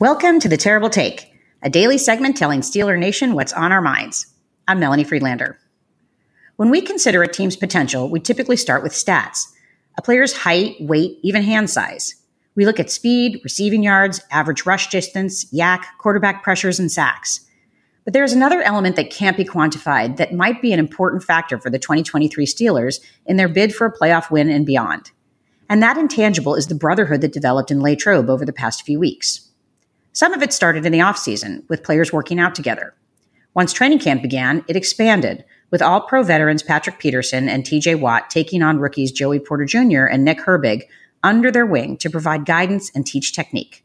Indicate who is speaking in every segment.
Speaker 1: Welcome to The Terrible Take, a daily segment telling Steeler Nation what's on our minds. I'm Melanie Friedlander. When we consider a team's potential, we typically start with stats a player's height, weight, even hand size. We look at speed, receiving yards, average rush distance, YAC, quarterback pressures, and sacks. But there is another element that can't be quantified that might be an important factor for the 2023 Steelers in their bid for a playoff win and beyond. And that intangible is the brotherhood that developed in Latrobe over the past few weeks. Some of it started in the offseason, with players working out together. Once training camp began, it expanded, with all pro veterans Patrick Peterson and TJ Watt taking on rookies Joey Porter Jr. and Nick Herbig under their wing to provide guidance and teach technique.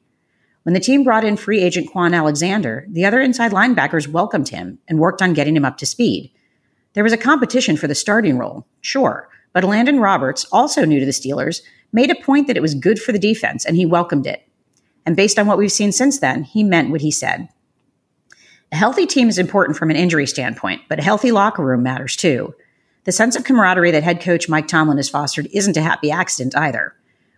Speaker 1: When the team brought in free agent Kwon Alexander, the other inside linebackers welcomed him and worked on getting him up to speed. There was a competition for the starting role, sure, but Elandon Roberts, also new to the Steelers, made a point that it was good for the defense and he welcomed it. And based on what we've seen since then, he meant what he said. A healthy team is important from an injury standpoint, but a healthy locker room matters too. The sense of camaraderie that head coach Mike Tomlin has fostered isn't a happy accident either.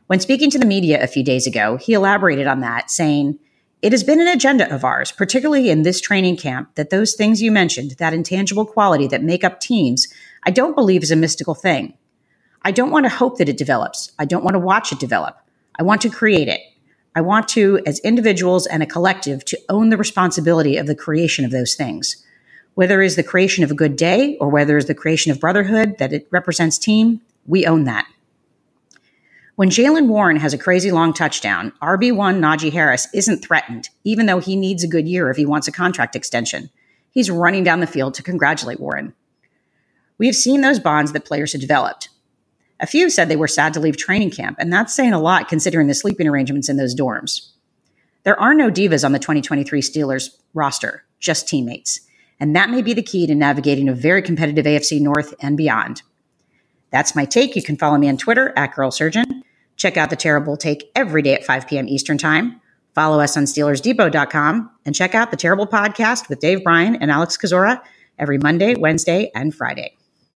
Speaker 1: When speaking to the media a few days ago, he elaborated on that, saying, It has been an agenda of ours, particularly in this training camp, that those things you mentioned, that intangible quality that make up teams, I don't believe is a mystical thing. I don't want to hope that it develops. I don't want to watch it develop. I want to create it. I want to, as individuals and a collective, to own the responsibility of the creation of those things. Whether it is the creation of a good day or whether it's the creation of brotherhood that it represents team, we own that. When Jaylen Warren has a crazy long touchdown, RB1 Najee Harris isn't threatened, even though he needs a good year if he wants a contract extension. He's running down the field to congratulate Warren. We have seen those bonds that players have developed. A few said they were sad to leave training camp, and that's saying a lot considering the sleeping arrangements in those dorms. There are no divas on the 2023 Steelers roster, just teammates. And that may be the key to navigating a very competitive AFC North and beyond. That's my take. You can follow me on Twitter at Girl Surgeon. Check out the Terrible Take every day at 5 p.m. Eastern Time. Follow us on SteelersDepot.com and check out the Terrible Podcast with Dave Bryan and Alex Kozora every Monday, Wednesday, and Friday.